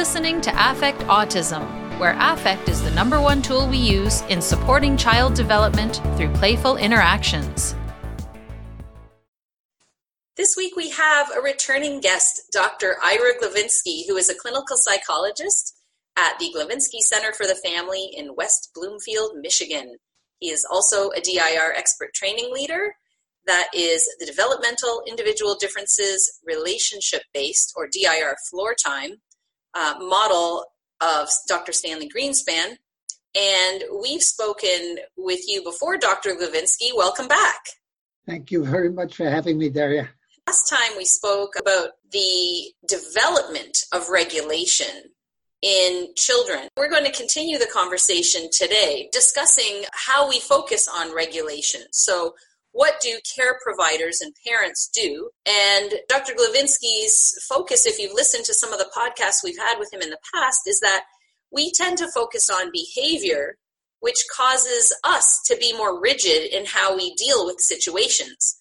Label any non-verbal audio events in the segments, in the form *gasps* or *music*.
listening to Affect Autism, where affect is the number one tool we use in supporting child development through playful interactions. This week we have a returning guest, Dr. Ira Glovinsky, who is a clinical psychologist at the Glovinsky Center for the Family in West Bloomfield, Michigan. He is also a DIR expert training leader that is the Developmental Individual Differences Relationship Based, or DIR Floor Time, uh, model of Dr. Stanley Greenspan. And we've spoken with you before, Dr. Glovinsky. Welcome back. Thank you very much for having me, Daria. Last time we spoke about the development of regulation in children. We're going to continue the conversation today discussing how we focus on regulation. So, what do care providers and parents do? And Dr. Glovinsky's focus, if you've listened to some of the podcasts we've had with him in the past, is that we tend to focus on behavior, which causes us to be more rigid in how we deal with situations.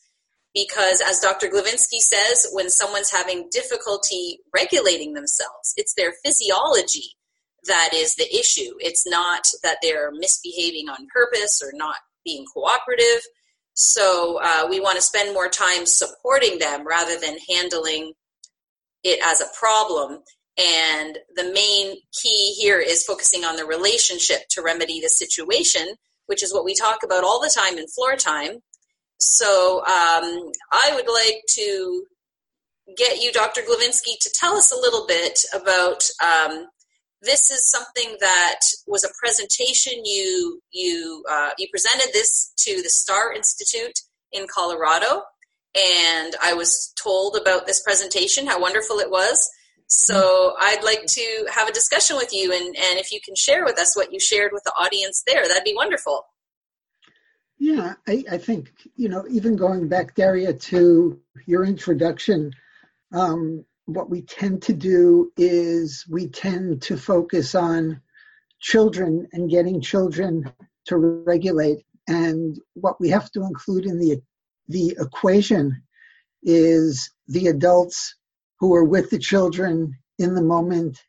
Because, as Dr. Glovinsky says, when someone's having difficulty regulating themselves, it's their physiology that is the issue. It's not that they're misbehaving on purpose or not being cooperative so uh, we want to spend more time supporting them rather than handling it as a problem. And the main key here is focusing on the relationship to remedy the situation, which is what we talk about all the time in floor time. So um, I would like to get you, Dr. Glovinsky, to tell us a little bit about um, this is something that was a presentation you you uh, you presented this to the Star Institute in Colorado, and I was told about this presentation, how wonderful it was. So I'd like to have a discussion with you, and, and if you can share with us what you shared with the audience there, that'd be wonderful. Yeah, I, I think, you know, even going back, Daria, to your introduction, um, what we tend to do is we tend to focus on children and getting children to regulate. And what we have to include in the the equation is the adults who are with the children in the moment,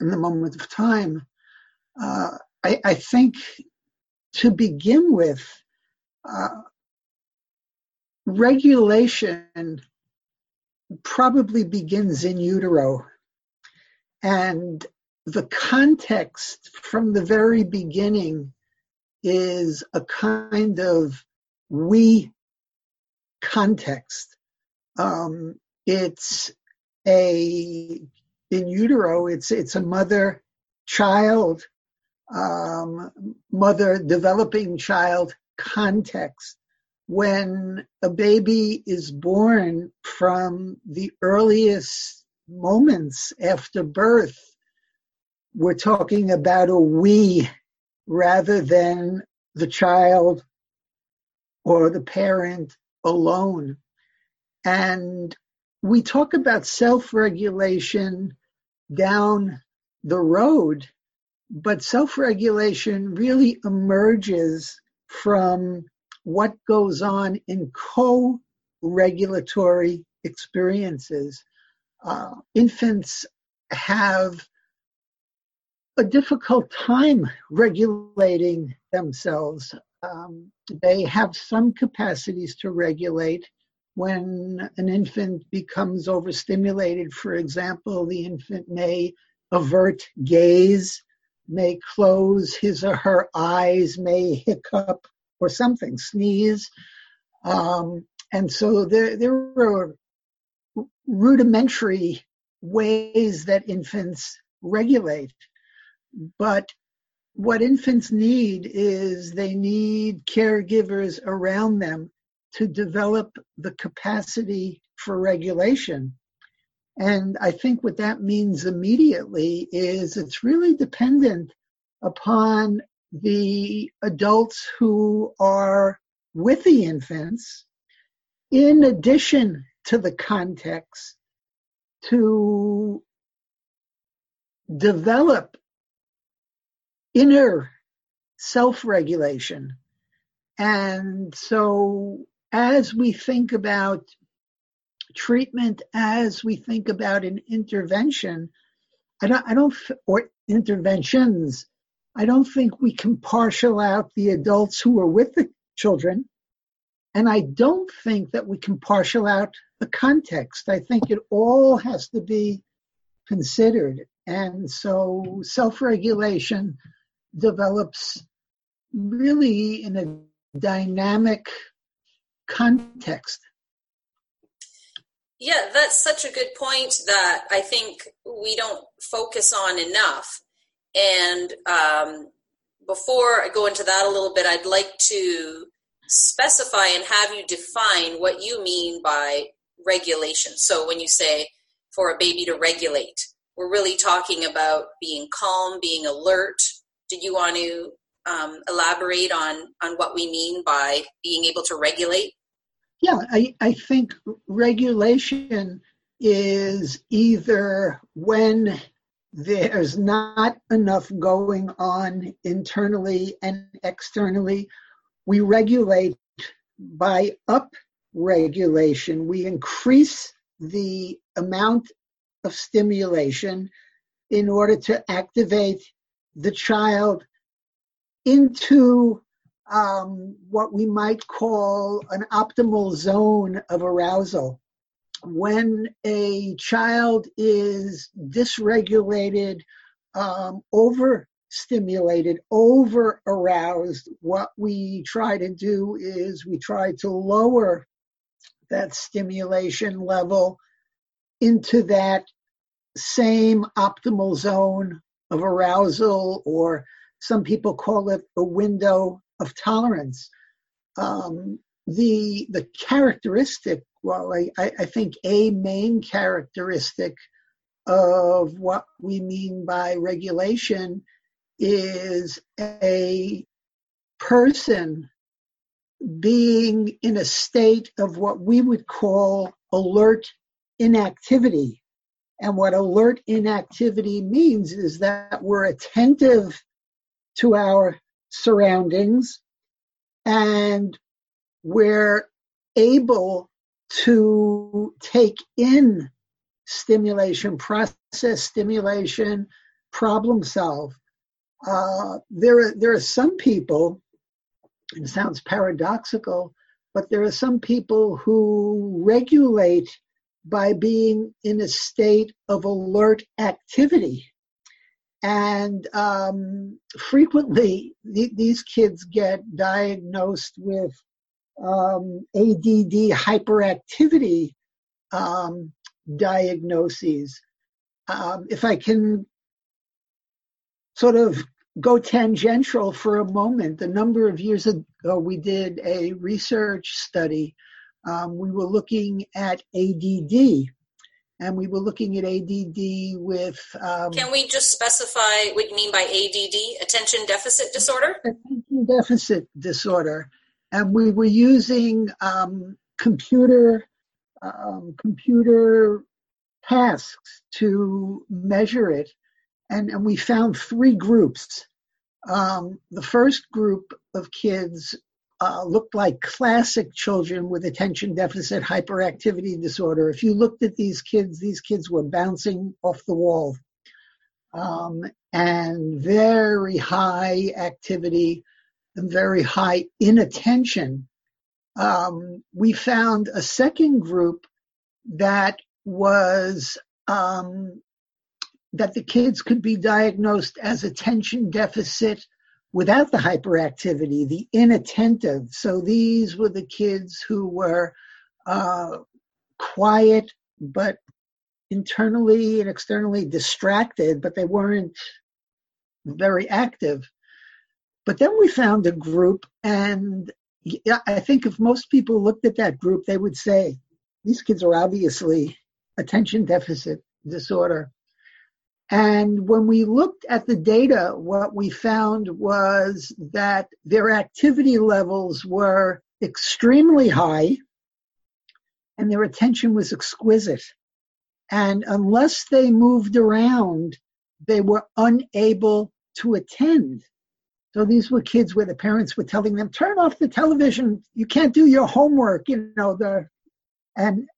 in the moment of time. Uh, I, I, think to begin with, uh, regulation probably begins in utero. And the context from the very beginning is a kind of we context. Um, it's a in utero. It's it's a mother child, um, mother developing child context when a baby is born from the earliest moments after birth, we're talking about a we rather than the child or the parent alone. And we talk about self regulation down the road, but self regulation really emerges from what goes on in co-regulatory experiences. Uh, infants have a difficult time regulating themselves. Um, they have some capacities to regulate. When an infant becomes overstimulated, for example, the infant may avert gaze, may close his or her eyes, may hiccup, or something, sneeze. Um, and so there, there are rudimentary ways that infants regulate. But what infants need is they need caregivers around them to develop the capacity for regulation. And I think what that means immediately is it's really dependent upon the adults who are with the infants, in addition to the context, to develop inner self regulation. And so, as we think about treatment, as we think about an intervention, I don't, I don't, or interventions. I don't think we can partial out the adults who are with the children. And I don't think that we can partial out the context. I think it all has to be considered. And so self regulation develops really in a dynamic context. Yeah, that's such a good point that I think we don't focus on enough. And um, before I go into that a little bit, I'd like to specify and have you define what you mean by regulation. So when you say for a baby to regulate, we're really talking about being calm, being alert. Did you want to um, elaborate on on what we mean by being able to regulate? Yeah, I, I think regulation is either when there's not enough going on internally and externally. We regulate by up regulation. We increase the amount of stimulation in order to activate the child into um, what we might call an optimal zone of arousal. When a child is dysregulated, um, overstimulated, over aroused, what we try to do is we try to lower that stimulation level into that same optimal zone of arousal, or some people call it a window of tolerance. Um, the the characteristic, well, I, I think a main characteristic of what we mean by regulation is a person being in a state of what we would call alert inactivity. And what alert inactivity means is that we're attentive to our surroundings and we're able to take in stimulation, process stimulation, problem solve. Uh, there, are, there are some people, it sounds paradoxical, but there are some people who regulate by being in a state of alert activity. And um, frequently, th- these kids get diagnosed with um, ADD hyperactivity um, diagnoses. Um, if I can sort of go tangential for a moment, a number of years ago, we did a research study. Um, we were looking at ADD and we were looking at ADD with. Um, Can we just specify what you mean by ADD, attention deficit disorder? Attention deficit disorder, and we were using um, computer um, computer tasks to measure it, and, and we found three groups. Um, the first group of kids uh, looked like classic children with attention deficit hyperactivity disorder. If you looked at these kids, these kids were bouncing off the wall um, and very high activity very high inattention. Um, we found a second group that was um, that the kids could be diagnosed as attention deficit without the hyperactivity, the inattentive. So these were the kids who were uh, quiet, but internally and externally distracted, but they weren't very active. But then we found a group, and I think if most people looked at that group, they would say, these kids are obviously attention deficit disorder. And when we looked at the data, what we found was that their activity levels were extremely high and their attention was exquisite. And unless they moved around, they were unable to attend. So these were kids where the parents were telling them, turn off the television. You can't do your homework, you know, the, and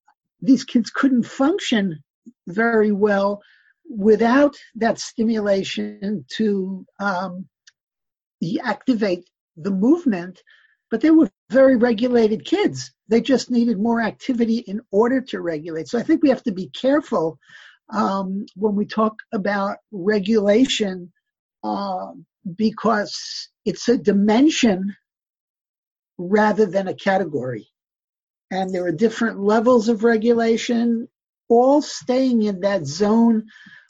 these kids couldn't function very well without that stimulation to um, activate the movement, but they were very regulated kids. They just needed more activity in order to regulate. So I think we have to be careful um, when we talk about regulation uh, because it's a dimension rather than a category. And there are different levels of regulation, all staying in that zone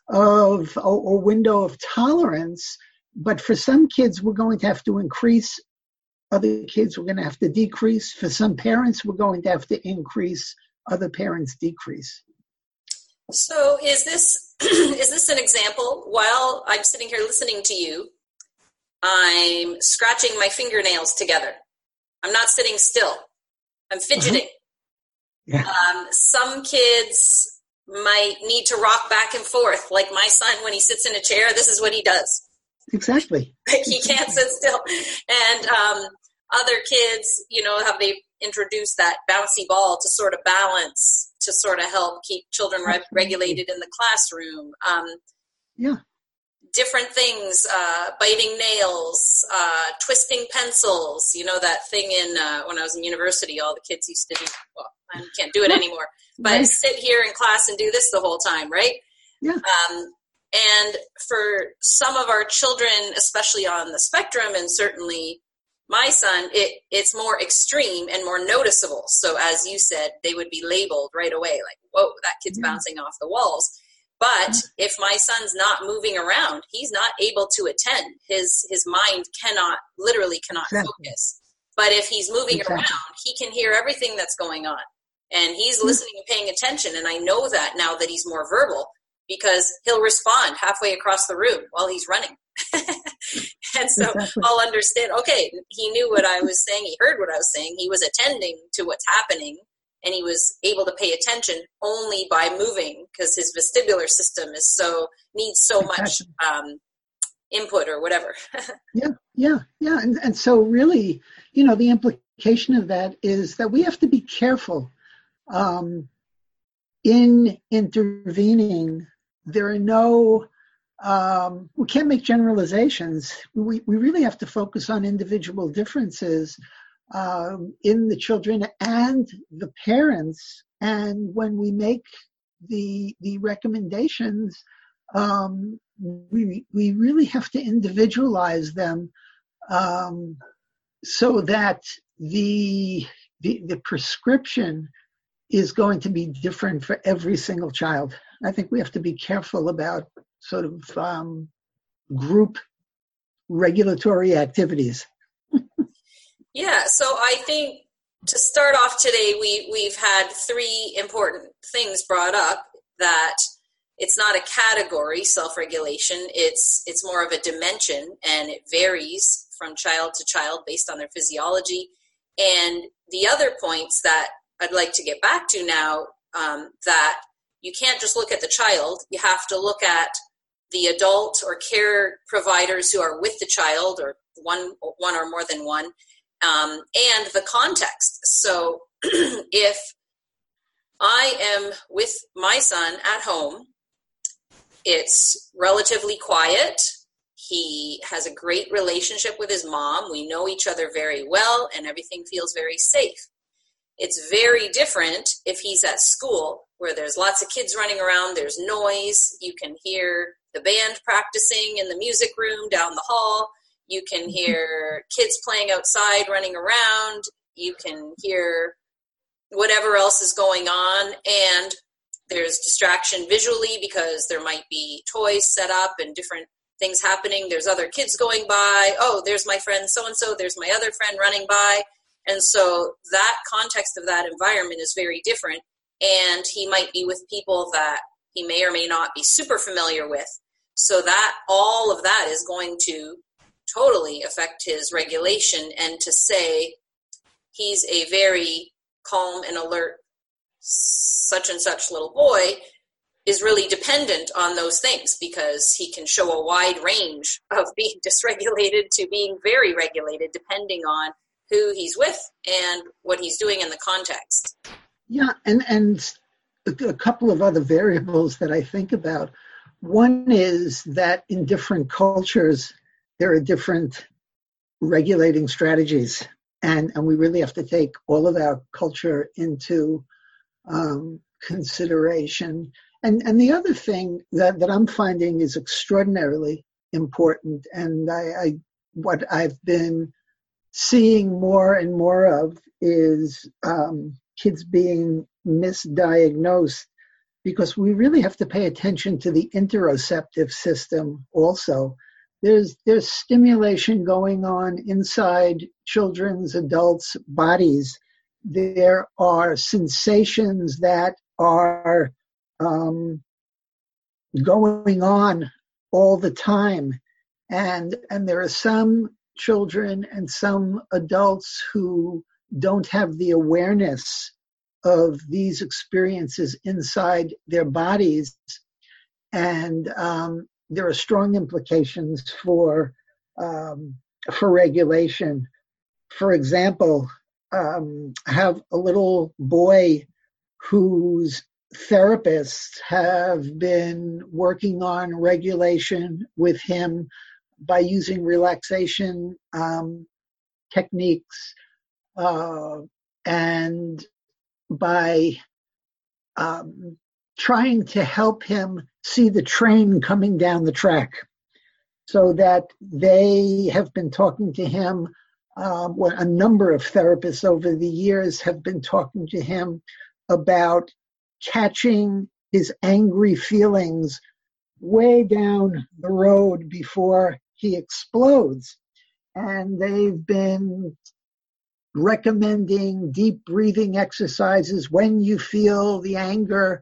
of or, window of tolerance. But for some kids, we're going to have to increase. Other kids, we're going to have to decrease. For some parents, we're going to have to increase. Other parents, decrease. So, is this *clears throat* is this an example? While I'm sitting here listening to you, I'm scratching my fingernails together. I'm not sitting still. I'm fidgeting. Uh-huh. Yeah. Um, some kids might need to rock back and forth. Like my son, when he sits in a chair, this is what he does. Exactly. Like *laughs* he can't sit still. And um, other kids, you know, have they introduced that bouncy ball to sort of balance, to sort of help keep children re- regulated in the classroom. Um, yeah. Different things, uh, biting nails, uh, twisting pencils. You know that thing in uh, when I was in university, all the kids used to do. Well, I can't do it anymore but right. sit here in class and do this the whole time, right? Yeah. Um, and for some of our children, especially on the spectrum, and certainly my son, it, it's more extreme and more noticeable. So, as you said, they would be labeled right away, like, whoa, that kid's yeah. bouncing off the walls. But if my son's not moving around, he's not able to attend. His his mind cannot, literally cannot exactly. focus. But if he's moving exactly. around, he can hear everything that's going on and he's hmm. listening and paying attention and i know that now that he's more verbal because he'll respond halfway across the room while he's running *laughs* and so i'll understand okay he knew what i was saying he heard what i was saying he was attending to what's happening and he was able to pay attention only by moving because his vestibular system is so needs so much um, input or whatever. *laughs* Yeah yeah yeah and, and so really you know the implication of that is that we have to be careful um, in intervening, there are no, um, we can't make generalizations. We, we really have to focus on individual differences um, in the children and the parents. And when we make the, the recommendations, um, we, we really have to individualize them um, so that the, the, the prescription is going to be different for every single child. I think we have to be careful about sort of um, group regulatory activities. Yeah, so I think to start off today, we we've had three important things brought up that it's not a category self-regulation. It's it's more of a dimension and it varies from child to child based on their physiology. And the other points that I'd like to get back to now um, that you can't just look at the child, you have to look at the adult or care providers who are with the child, or one, one or more than one, um, and the context. So *clears throat* if I am with my son at home, it's relatively quiet. He has a great relationship with his mom. We know each other very well, and everything feels very safe. It's very different if he's at school where there's lots of kids running around, there's noise, you can hear the band practicing in the music room down the hall, you can hear kids playing outside running around, you can hear whatever else is going on and there's distraction visually because there might be toys set up and different things happening. There's other kids going by. Oh, there's my friend so and so. There's my other friend running by. And so that context of that environment is very different. And he might be with people that he may or may not be super familiar with. So that all of that is going to totally affect his regulation. And to say he's a very calm and alert, such and such little boy is really dependent on those things because he can show a wide range of *laughs* being dysregulated to being very regulated depending on who he's with and what he's doing in the context. Yeah, and and a couple of other variables that I think about. one is that in different cultures, there are different regulating strategies. And, and we really have to take all of our culture into um, consideration. And, and the other thing that, that I'm finding is extraordinarily important, and I, I what I've been seeing more and more of is um, kids being misdiagnosed because we really have to pay attention to the interoceptive system also. There's there's stimulation going on inside children's adults' bodies. There are sensations that are um, going on all the time, and and there are some children and some adults who don't have the awareness of these experiences inside their bodies. And um, there are strong implications for um, for regulation. For example, um, have a little boy whose therapists have been working on regulation with him by using relaxation um, techniques uh, and by um, trying to help him see the train coming down the track so that they have been talking to him um, well, a number of therapists over the years have been talking to him about catching his angry feelings way down the road before he explodes. And they've been recommending deep breathing exercises when you feel the anger.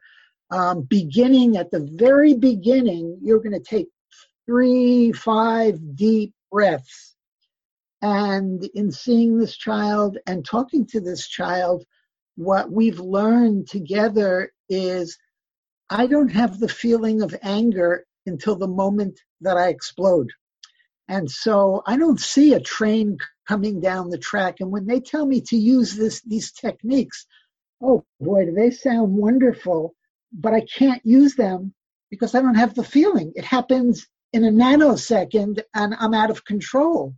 Um, beginning at the very beginning, you're going to take three, five deep breaths. And in seeing this child and talking to this child, what we've learned together is I don't have the feeling of anger until the moment that I explode. And so I don't see a train coming down the track. And when they tell me to use this these techniques, oh boy, do they sound wonderful, but I can't use them because I don't have the feeling. It happens in a nanosecond and I'm out of control.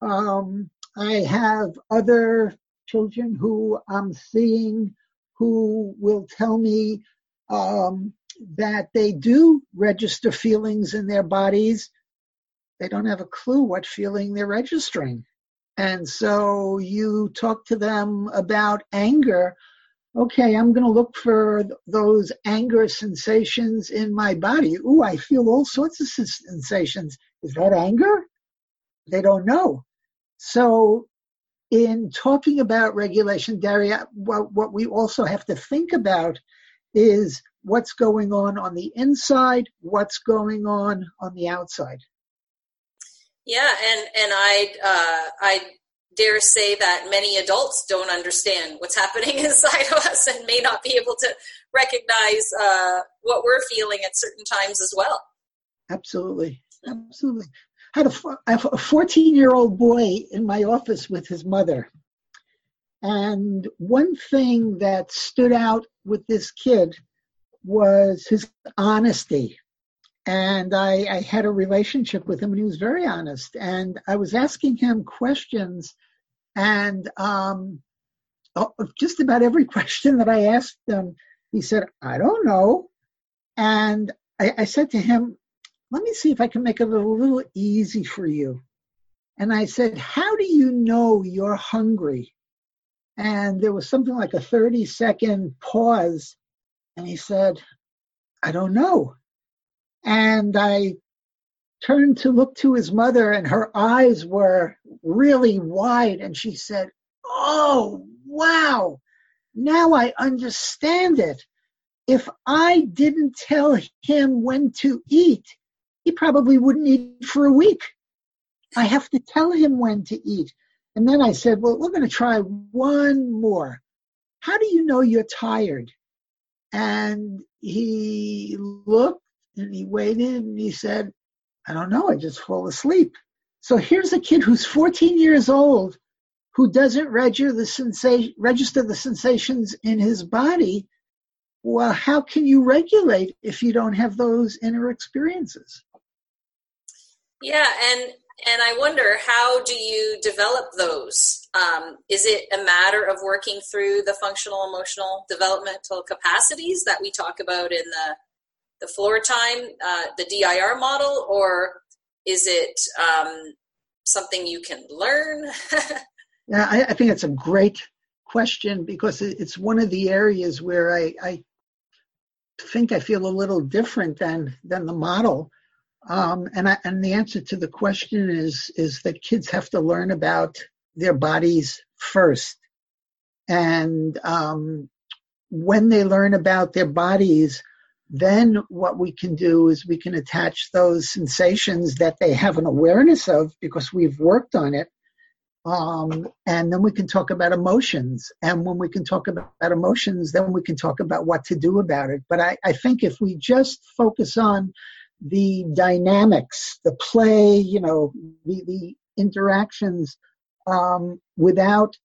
Um, I have other children who I'm seeing who will tell me um, that they do register feelings in their bodies they don't have a clue what feeling they're registering. And so you talk to them about anger. Okay, I'm going to look for those anger sensations in my body. Ooh, I feel all sorts of sensations. Is that anger? They don't know. So, in talking about regulation, Daria, what, what we also have to think about is what's going on on the inside, what's going on on the outside. Yeah, and and I uh, I dare say that many adults don't understand what's happening *laughs* inside of us and may not be able to recognize uh, what we're feeling at certain times as well. Absolutely, absolutely. I had a, I have a 14 year old boy in my office with his mother. And one thing that stood out with this kid was his honesty and I, I, had a relationship with him and he was very honest and i was asking him questions and um, oh, just about every *laughs* question that i asked him he said i don't know. And I, I said to him let me see if i can make it a little easy for you. And i said how do you know you're hungry? And there was something like a 30 second pause and he said i don't know. And I turned to look to his mother, and her eyes were really wide. And she said, Oh, wow, now I understand it. If I didn't tell him when to eat, he probably wouldn't eat for a week. I have to tell him when to eat. And then I said, Well, we're going to try one more. How do you know you're tired? And he looked and he waited and he said, I don't know, I just fall asleep. So here's a kid who's 14 years old who doesn't register the, sensation, register the sensations in his body. well, how can you regulate if you don't have those inner experiences? Yeah, and and I wonder how do you develop those? Um, is it a matter of working through the functional emotional developmental capacities that we talk about in the the floor time, uh, the DIR model, or is it um, something you can learn? *laughs* yeah, I, I, think it's a great question because it's one of the areas where I, I think I feel a little different than than the model. Um, and I, and the answer to the question is is that kids have to learn about their bodies first, and um, when they learn about their bodies, then what we can do is we can attach those sensations that they have an awareness of because we've worked on it. Um, and then we can talk about emotions. And when we can talk about emotions, then we can talk about what to do about it. But I, I think if we just focus on the dynamics, the play, you know, the, the interactions um, without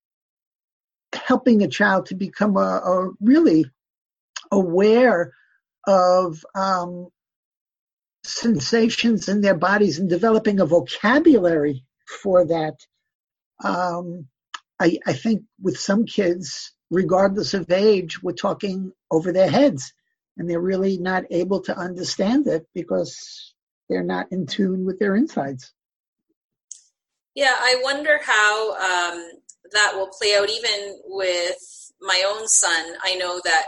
helping a child to become a, a really aware of um, sensations in their bodies and developing a vocabulary for that. Um, I, I think with some kids, regardless of age, we're talking over their heads and they're really not able to understand it because they're not in tune with their insides. Yeah, I wonder how um, that will play out even with my own son. I know that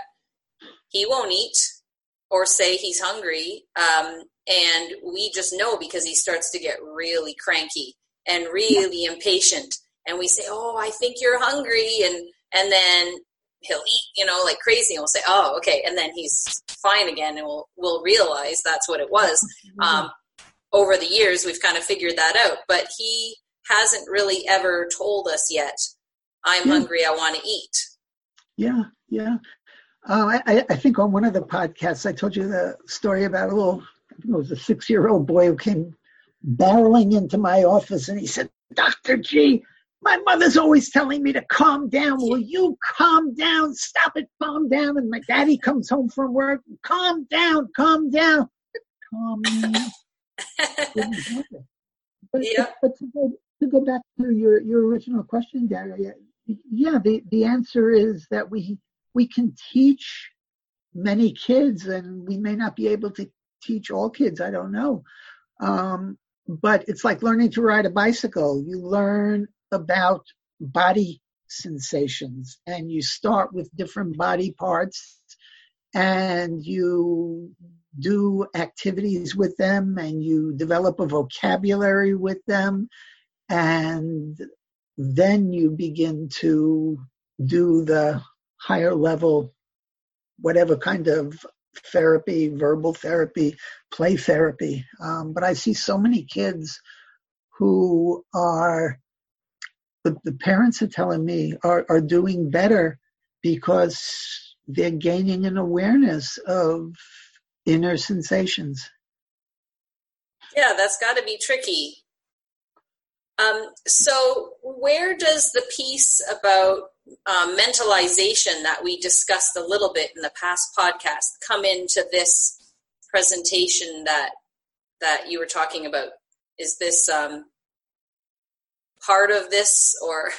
he won't eat or say he's hungry. Um, and we just know because he starts to get really cranky and really impatient. And we say, "Oh, I think you're hungry," and and then he'll eat, you know, like crazy. And we'll say, "Oh, okay," and then he's fine again, and we'll we'll realize that's what it was. Mm-hmm. Um, over the years, we've kind of figured that out, but he hasn't really ever told us yet. I'm yeah. hungry. I want to eat. Yeah, yeah. Uh, I, I, think on one of the podcasts, I told you the story about a little, I think it was a six year old boy who came barreling into my office and he said, Dr. G, my mother's always telling me to calm down. Will you calm down? Stop it, calm down. And my daddy comes home from work, calm down, calm down. Calm down. *laughs* but, yeah. but to, go, to go back to your, your original question, Daria, yeah, the, the answer is that we we can teach many kids, and we may not be able to teach all kids. I don't know. Um, but it's like learning to ride a bicycle. You learn about body sensations, and you start with different body parts, and you do activities with them, and you develop a vocabulary with them, and then you begin to do the higher level, whatever kind of therapy, verbal therapy, play therapy. Um, but I see so many kids who are, the, parents are telling me, are, are doing better because they're gaining an awareness of inner sensations. Yeah, that's got to be tricky. Um, so, where does the piece about um, mentalization that we discussed a little bit in the past podcast come into this presentation that that you were talking about? Is this um, part of this, or?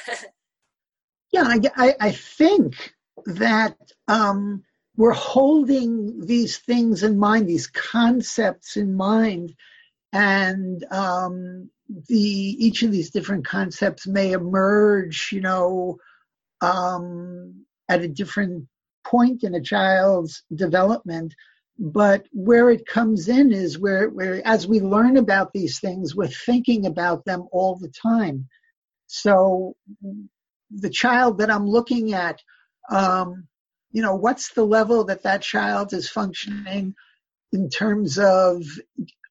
*laughs* yeah, I, I, think that um, we're holding these things in mind, these concepts in mind, and um, the each of these different concepts may emerge, you know, um, at a different point in a child's development. But where it comes in is where, where, as we learn about these things, we're thinking about them all the time. So the child that I'm looking at, um, you know, what's the level that that child is functioning in terms of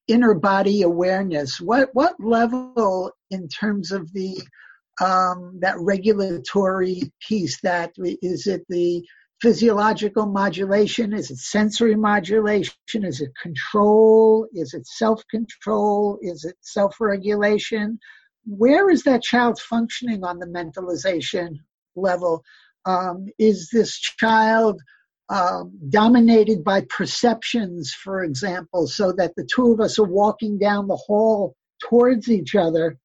inner body awareness? What what level in terms of the um, that regulatory piece that is it the physiological modulation? Is it sensory modulation? Is it control? Is it self-control? Is it self-regulation? Where is that child functioning on the mentalization level? Um, is this child um, dominated by perceptions, for example, so that the two of us are walking down the hall towards each other.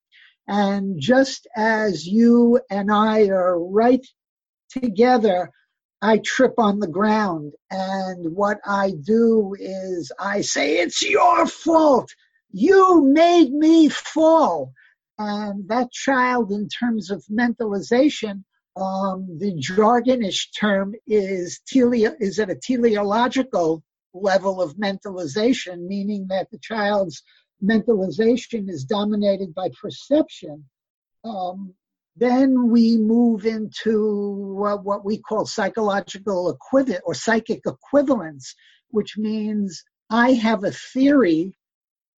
And just as you and I are right together, I trip on the ground. And what I do is I say, It's your fault. You made me fall. And that child, in terms of mentalization, um, the jargonish term is tele- is at a teleological level of mentalization, meaning that the child's mentalization is dominated by perception. Um, then we move into what, what we call psychological equivalent or psychic equivalence, which means I have a theory,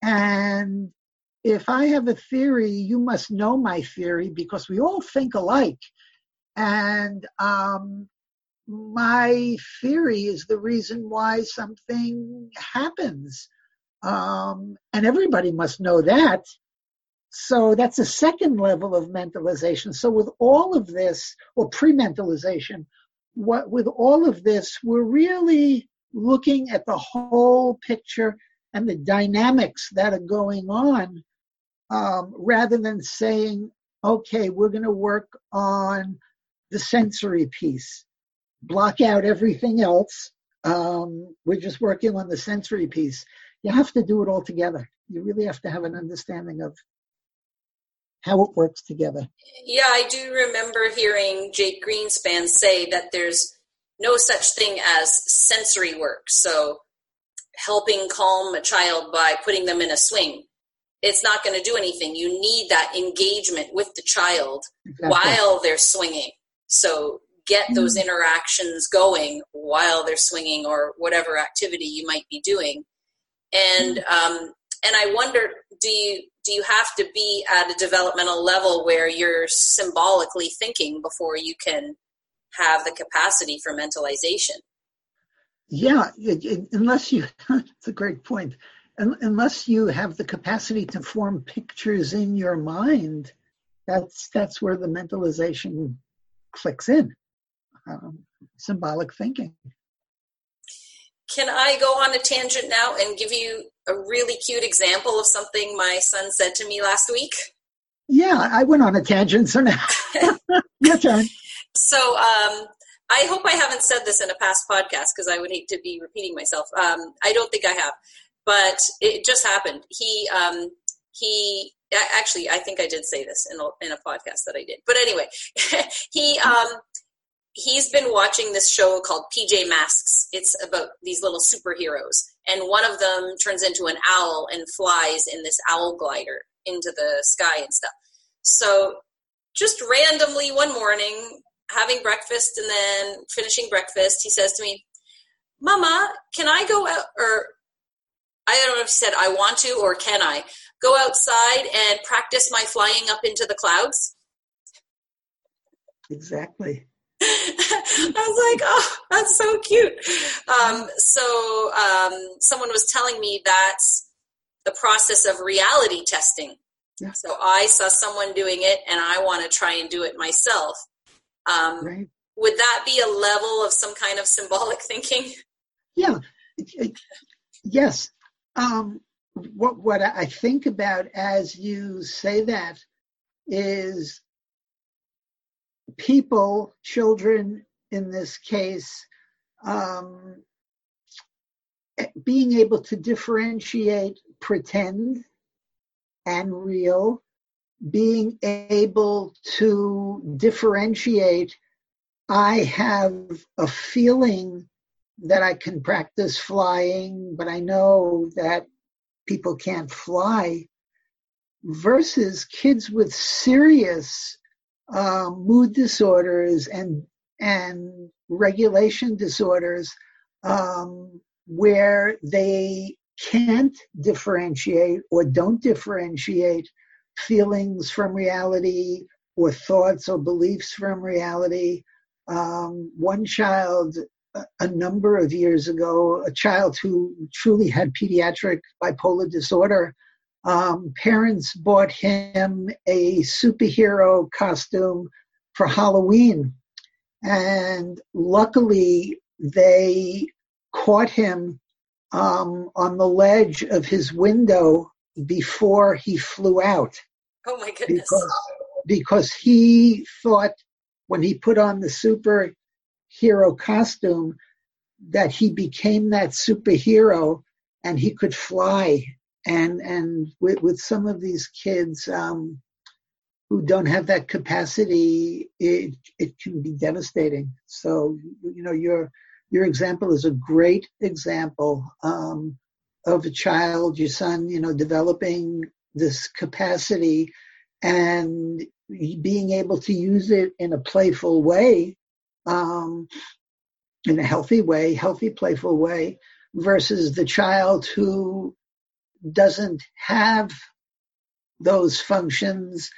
and if I have a theory, you must know my theory because we all think alike. And um, my theory is the reason why something happens. Um, and everybody must know that. So that's a second level of mentalization. So with all of this, or pre-mentalization, what with all of this, we're really looking at the whole picture and the dynamics that are going on, um, rather than saying, okay, we're going to work on the sensory piece, block out everything else. Um, we're just working on the sensory piece. You have to do it all together. You really have to have an understanding of how it works together. Yeah, I do remember hearing Jake Greenspan say that there's no such thing as sensory work. So, helping calm a child by putting them in a swing, it's not going to do anything. You need that engagement with the child exactly. while they're swinging. So get mm-hmm. those interactions going while they're swinging or whatever activity you might be doing. And um, and I wonder, do you do you have to be at a developmental level where you're symbolically thinking before you can have the capacity for mentalization? Yeah, it, it, unless you, *laughs* it's a great point. unless you have the capacity to form pictures in your mind, that's that's where the mentalization clicks in. Um, symbolic thinking. Can I go on a tangent now and give you a really cute example of something my son said to me last week? Yeah, I went on a tangent, so now *laughs* your turn. So, um, I hope I haven't said this in a past podcast because I would hate to be repeating myself. Um, I don't think I have, but it just happened. He um, he actually I think I did say this in a, in a podcast that I did, but anyway, *laughs* he um, he's been watching this show called PJ Masks. It's about these little superheroes, and one of them turns into an owl and flies in this owl glider into the sky and stuff. So, just randomly one morning, having breakfast and then finishing breakfast, he says to me, "Mama, can I go out?" Or I don't know if he said, "I want to" or "Can I go outside and practice my flying up into the clouds?" Exactly. I was like, oh, that's so cute. Um, so um, someone was telling me that's the process of reality testing. Yeah. So I saw someone doing it, and I want to try and do it myself. Um, right. Would that be a level of some kind of symbolic *laughs* thinking? Yeah. yes. Um, what what I think about as you say that is people, children in this case, um, being able to differentiate pretend and real, being able to differentiate, I have a feeling that I can practice flying, but I know that people can't fly, versus kids with serious um, mood disorders and and regulation disorders um, where they can't differentiate or don't differentiate feelings from reality or thoughts or beliefs from reality. Um, one child, a number of years ago, a child who truly had pediatric bipolar disorder, um, parents bought him a superhero costume for Halloween. And luckily, they caught him um, on the ledge of his window before he flew out. Oh my goodness. Because, because he thought when he put on the superhero costume that he became that superhero and he could fly. And and with, with some of these kids um, who don't have that capacity, it it can be devastating. So you know your your example is a great example um, of a child, your son, you know, developing this capacity and being able to use it in a playful way, um, in a healthy way, healthy, playful way, versus the child who doesn't have those functions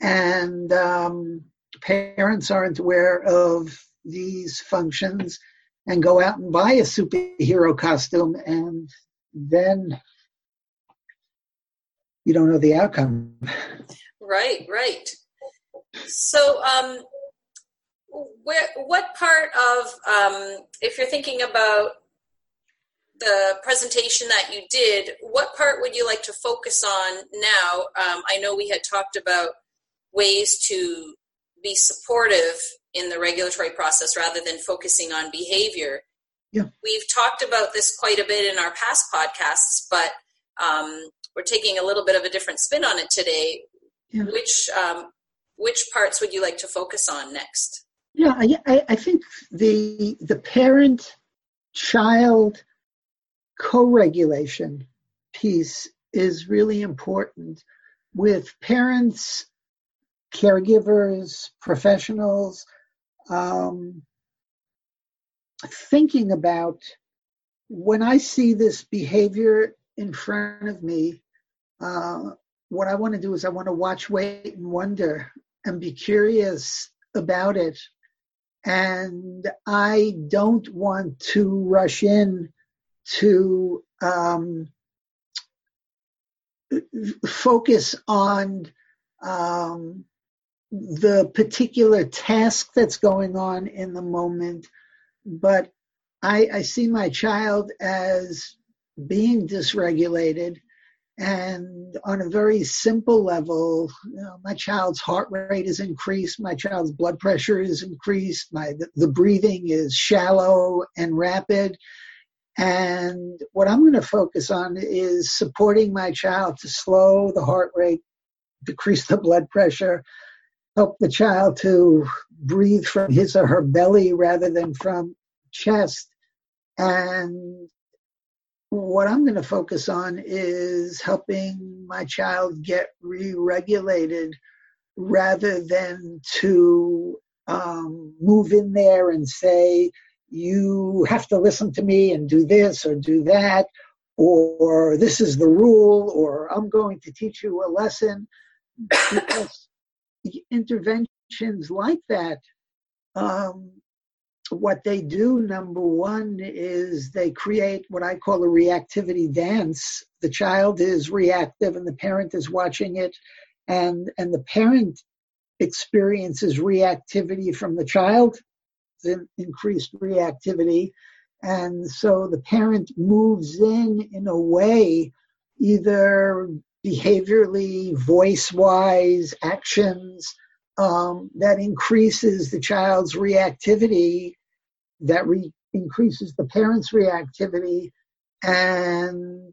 and um, parents aren't aware of these functions and go out and buy a superhero costume and then you don't know the outcome. Right, right. So, um, where, what part of, um, if you're thinking about the presentation that you did, what part would you like to focus on now? Um, I know we had talked about ways to be supportive in the regulatory process rather than focusing on behavior. Yeah. We've talked about this quite a bit in our past podcasts, but um, we're taking a little bit of a different spin on it today. Yeah. Which um, which parts would you like to focus on next? Yeah, I, I think the the parent child co-regulation piece is really important with parents caregivers professionals um, thinking about when I see this behavior in front of me, uh, what I want to do is I want to watch, wait, and wonder and be curious about it. And I don't want to rush in to um, focus on um, the particular task that's going on in the moment, but I, I see my child as being dysregulated and on a very simple level you know, my child's heart rate is increased my child's blood pressure is increased my the, the breathing is shallow and rapid and what i'm going to focus on is supporting my child to slow the heart rate decrease the blood pressure help the child to breathe from his or her belly rather than from chest. And what I'm going to focus on is helping my child get re-regulated rather than to um, move in there and say, you have to listen to me and do this or do that, or this is the rule, or I'm going to teach you a lesson. Because interventions like that, um, what they do, number one, is they create what I call a reactivity dance. The child is reactive and the parent is watching it, and, and the parent experiences reactivity from the child, increased reactivity. And so the parent moves in in a way, either behaviorally, voice wise actions um, that increases the child's reactivity, that re- increases the parent's reactivity, and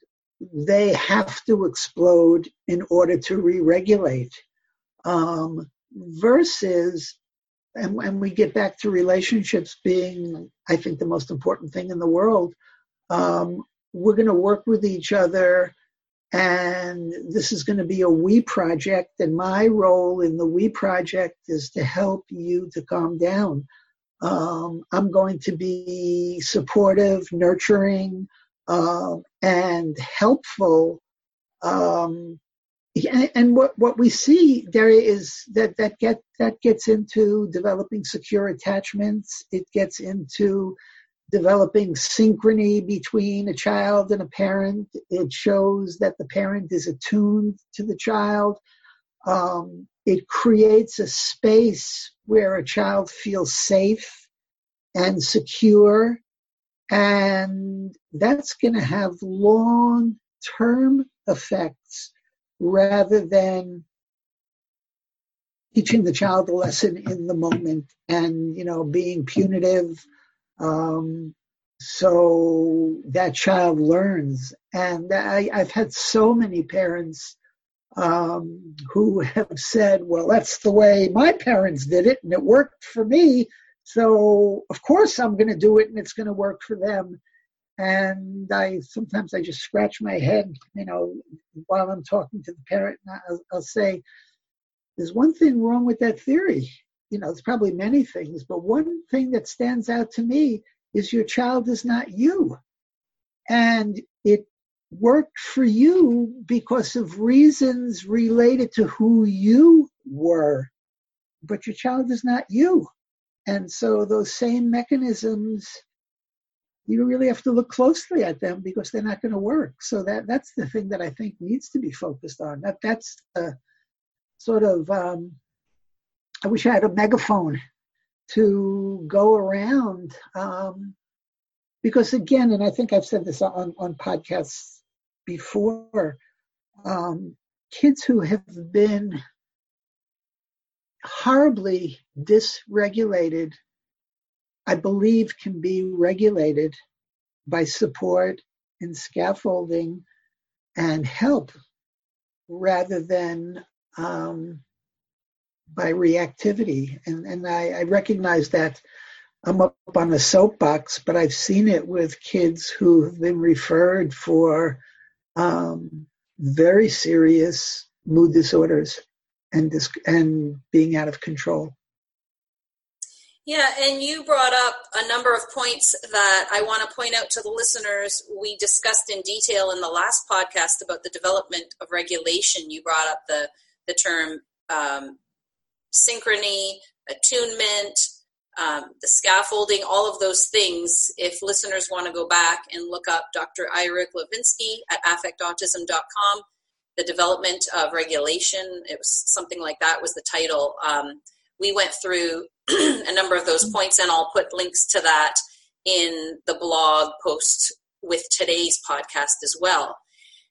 they have to explode in order to re regulate. Um, versus, and, and we get back to relationships being, I think, the most important thing in the world. Um, we're going to work with each other and this is going to be a we project and my role in the we project is to help you to calm down um, i'm going to be supportive nurturing uh, and helpful um, and what, what we see there is that that get that gets into developing secure attachments it gets into developing synchrony between a child and a parent. It shows that the parent is attuned to the child. Um, it creates a space where a child feels safe and secure And that's going to have long term effects rather than teaching the child a lesson in the moment and, you know, being punitive. Um, so that child learns. And I, I've had so many parents um, who have said, well, that's the way my parents did it and it worked for me. So of course I'm going to do it and it's going to work for them. And I sometimes I just scratch my head, you know, while I'm talking to the parent. I'll, I'll say, "There's one thing wrong with that theory. You know, there's probably many things, but one thing that stands out to me is your child is not you, and it worked for you because of reasons related to who you were, but your child is not you." And so those same mechanisms, you really have to look closely at them because they're not going to work. So that that's the thing that I think needs to be focused on. That that's the sort of um, I wish I had a megaphone to go around um, because again, and I think I've said this on on podcasts before. Um, kids who have been horribly dysregulated, I believe can be regulated by support and scaffolding and help rather than um, by reactivity. And, and I, I recognize that I'm up on a soapbox, but I've seen it with kids who have been referred for um, very serious mood disorders and and being out of control. Yeah, and you brought up a number of points that I want to point out to the listeners. We discussed in detail in the last podcast about the development of regulation. You brought up the the term um, synchrony, attunement, um, the scaffolding, all of those things. If listeners want to go back and look up Dr. Ira Glovinsky at affectautism.com, the development of regulation. It was something like that was the title. Um, we went through *clears throat* a number of those points, and I'll put links to that in the blog post with today's podcast as well.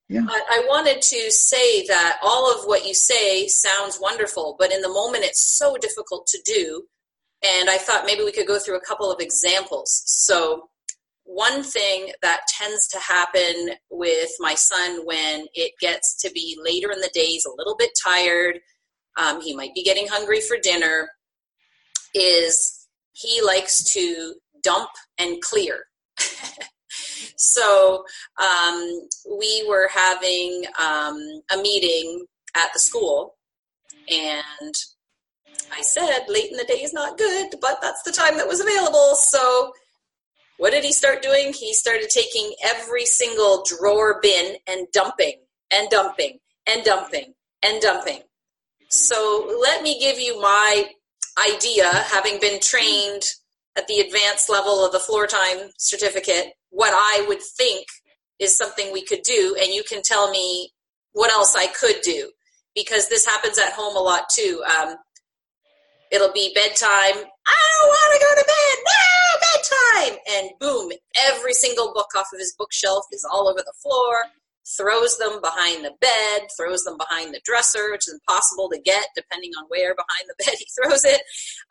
Yeah. But I wanted to say that all of what you say sounds wonderful, but in the moment it's so difficult to do. And I thought maybe we could go through a couple of examples. So, one thing that tends to happen with my son when it gets to be later in the day, he's a little bit tired, um, he might be getting hungry for dinner, is he likes to dump and clear. *laughs* so um, we were having um, a meeting at the school, and I said, late in the day is not good, but that's the time that was available. So what did he start doing? He started taking every single drawer bin and dumping and dumping and dumping and dumping. So let me give you my idea, having been trained at the advanced level of the floor time certificate, what I would think is something we could do, and you can tell me what else I could do because this happens at home a lot too. Um, it'll be bedtime. I don't want to go to bed. No, bedtime. And boom, every single book off of his bookshelf is all over the floor. Throws them behind the bed, throws them behind the dresser, which is impossible to get depending on where behind the *laughs* bed he throws it.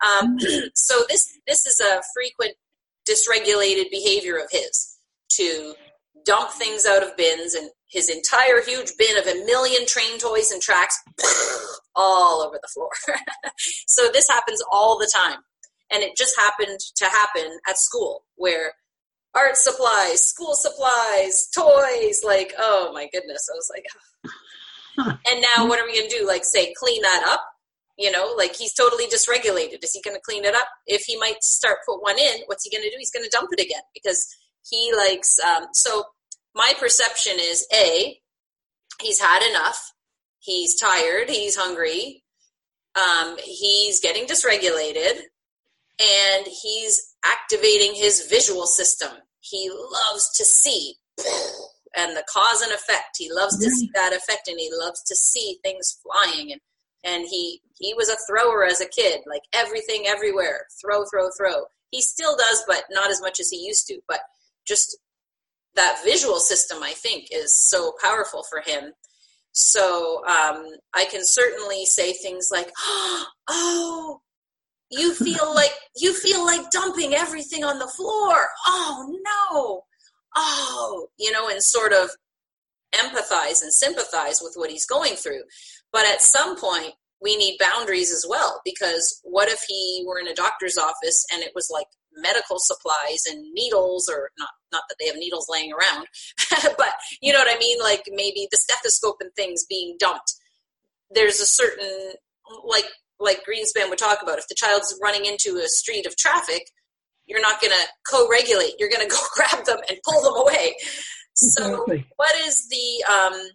Um, *clears throat* so this this is a frequent dysregulated behavior of his to dump things out of bins and his entire huge bin of a million train toys and tracks *sniffs* all over the floor. *laughs* so this happens all the time. And it just happened to happen at school where art supplies, school supplies, toys, like, oh my goodness. I was like, and now what are we going to do? Like, say, clean that up? You know, like he's totally dysregulated. Is he going to clean it up? If he might start put one in, what's he going to do? He's going to dump it again because he likes, um, so my perception is A, he's had enough. He's tired. He's hungry. Um, he's getting dysregulated and he's activating his visual system. He loves to see *clears throat* and the cause and effect. He loves to see that effect and he loves to see things flying and and he he was a thrower as a kid, like everything everywhere, throw throw throw. He still does but not as much as he used to, but just that visual system, I think, is so powerful for him. So um, I can certainly say things like, *gasps* "Oh, you feel like you feel like dumping everything on the floor. Oh no, oh, you know, and sort of empathize and sympathize with what he's going through. But at some point, we need boundaries as well because what if he were in a doctor's office and it was like medical supplies and needles or not not that they have needles laying around *laughs* but you know what i mean like maybe the stethoscope and things being dumped there's a certain like like greenspan would talk about if the child's running into a street of traffic you're not going to co-regulate you're going *laughs* to go grab them and pull them away so exactly. what is the um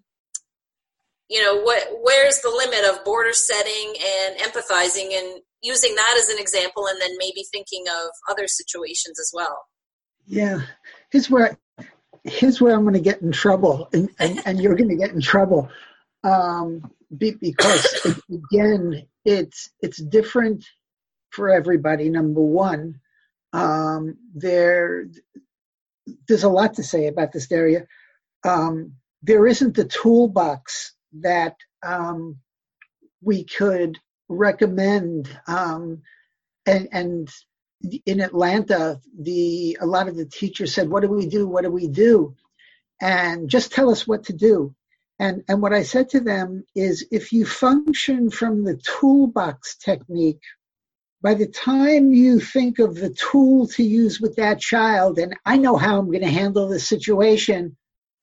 you know what where's the limit of border setting and empathizing and using that as an example and then maybe thinking of other situations as well yeah here's where here's where i'm going to get in trouble and, and, and you're going to get in trouble um, because again it's it's different for everybody number one um, there there's a lot to say about this area um, there isn't the toolbox that um, we could recommend. Um, and, and in Atlanta, the a lot of the teachers said, "What do we do? What do we do?" And just tell us what to do. And and what I said to them is, if you function from the toolbox technique, by the time you think of the tool to use with that child, and I know how I'm going to handle this situation,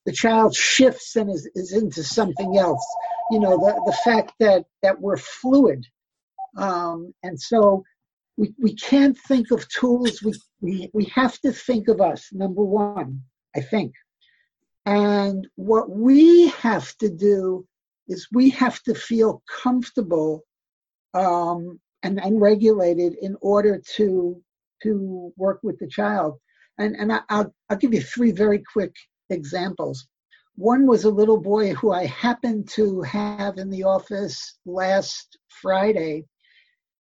the child shifts and is, is into something else. You know, the, the fact that, that we're fluid. Um, and so we, we can't think of tools. We, we, we have to think of us, number one, I think. And what we have to do is we have to feel comfortable um, and, and regulated in order to to work with the child. And and I, will I'll give you three very quick examples. One was a little boy who I happened to have in the office last Friday,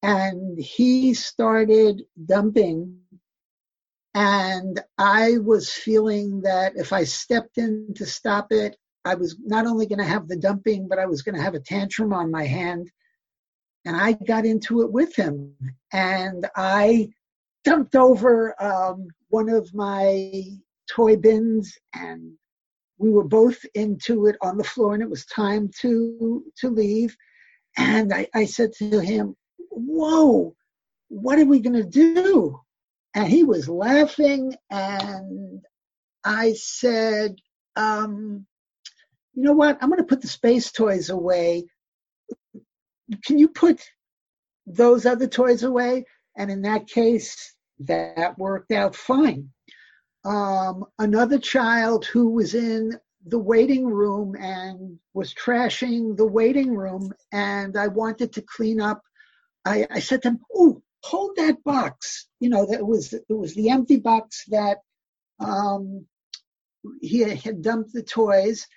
and he started dumping. And I was feeling that if I stepped in to stop it, I was not only going to have the dumping, but I was going to have a tantrum on my hand. And I got into it with him. And I dumped over um, one of my toy bins and we were both into it on the floor and it was time to to leave and i, I said to him whoa what are we going to do and he was laughing and i said um, you know what? I'm going to put the space toys away. Can you put those other toys away? And in that case that worked out fine. Um, another child who was in the waiting room and was trashing the waiting room, and I wanted to clean up. I, I said to him, "Oh, hold that box." You know, that was it was the empty box that um, he had dumped the toys,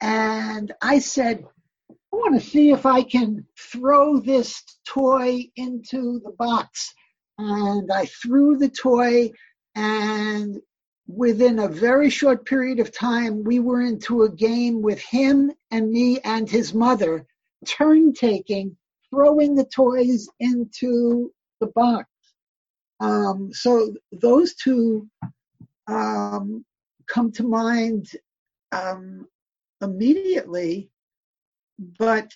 and I said, "I want to see if I can throw this toy into the box." And I threw the toy, and within a very short period of time, we were into a game with him and me and his mother, turn taking, throwing the toys into the box. Um, so those two um, come to mind um, immediately, but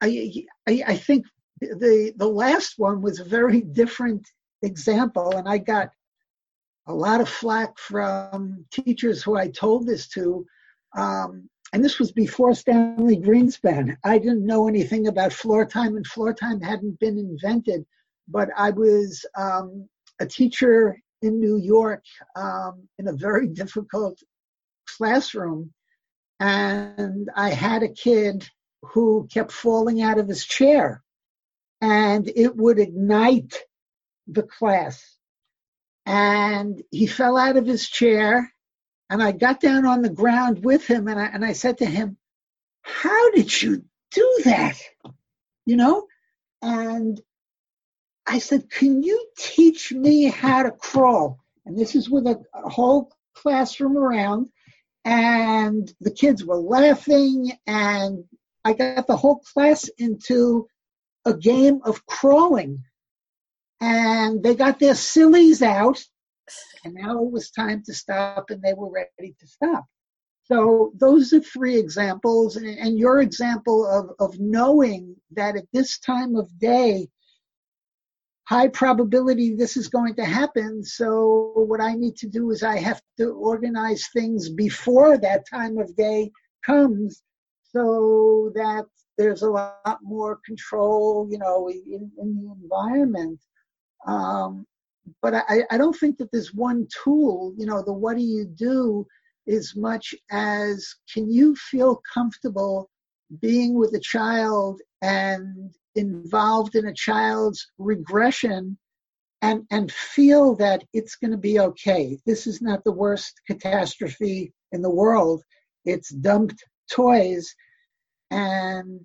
I, I, I think the the last one was a very different example, and I got a lot of flack from teachers who I told this to. Um, and this was before Stanley Greenspan. I didn't know anything about floor time, and floor time hadn't been invented. But I was um, a teacher in New York um, in a very difficult classroom. And I had a kid who kept falling out of his chair, and it would ignite the class and he fell out of his chair and I got down on the ground with him and I, and I said to him, how did you do that? You know? And I said, can you teach me how to crawl? And this is with a, a whole classroom around and the kids were laughing and I got the whole class into a game of crawling. And they got their sillies out and now it was time to stop and they were ready to stop. So those are three examples and, your example of, of knowing that at this time of day, high probability this is going to happen. So what I need to do is I have to organize things before that time of day comes so that there's a lot more control, you know, in, in the environment. Um, but I, I don't think that there's one tool, you know, the what do you do as much as can you feel comfortable being with a child and involved in a child's regression and and feel that it's going to be okay. This is not the worst catastrophe in the world. It's dumped toys and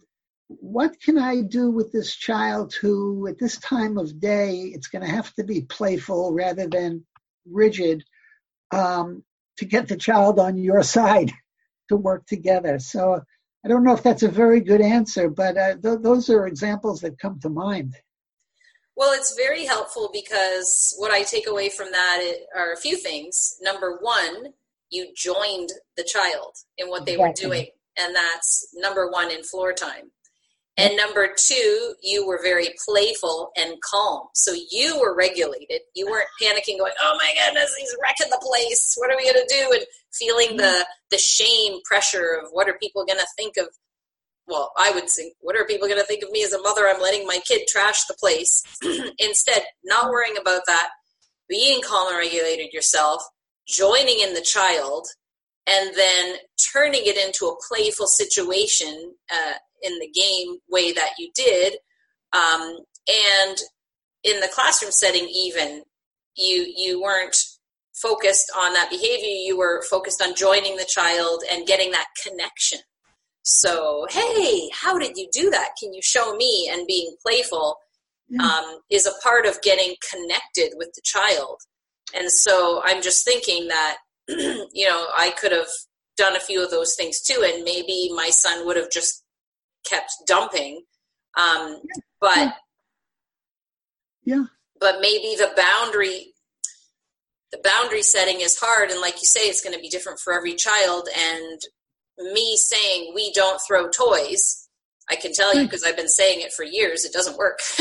what can I do with this child who at this time of day it's going to have to be playful rather than rigid um, to get the child on your *laughs* side to work together. So I don't know if that's a very good answer, but uh, th- those are examples that come to mind. Well, it's very helpful because what I take away from that are a few things. Number one, you joined the child in what they exactly. were doing, and that's number one in floor time. And number two, you were very playful and calm. So you were regulated. You weren't panicking, going, "Oh my goodness, he's wrecking the place. What are we going to do?" And feeling the the shame pressure of what are people going to think of. Well, I would think, what are people going to think of me as a mother? I'm letting my kid trash the place. *clears throat* Instead, not worrying about that, being calm and regulated yourself, joining in the child, and then turning it into a playful situation. Uh, in the game way that you did. Um, and in the classroom setting even you you weren't focused on that behavior. You were focused on joining the child and getting that connection. So hey how did you do that? Can you show me? And being playful um, is a part of getting connected with the child. And so i'm just thinking that *clears throat* you know i could have done a few of those things too and maybe my son would have just kept dumping. Um, but yeah, but maybe the boundary the boundary setting is hard and like you say it's going to be different for every child and me saying we don't throw toys i can tell you because i've been saying it for years it doesn't work. *laughs*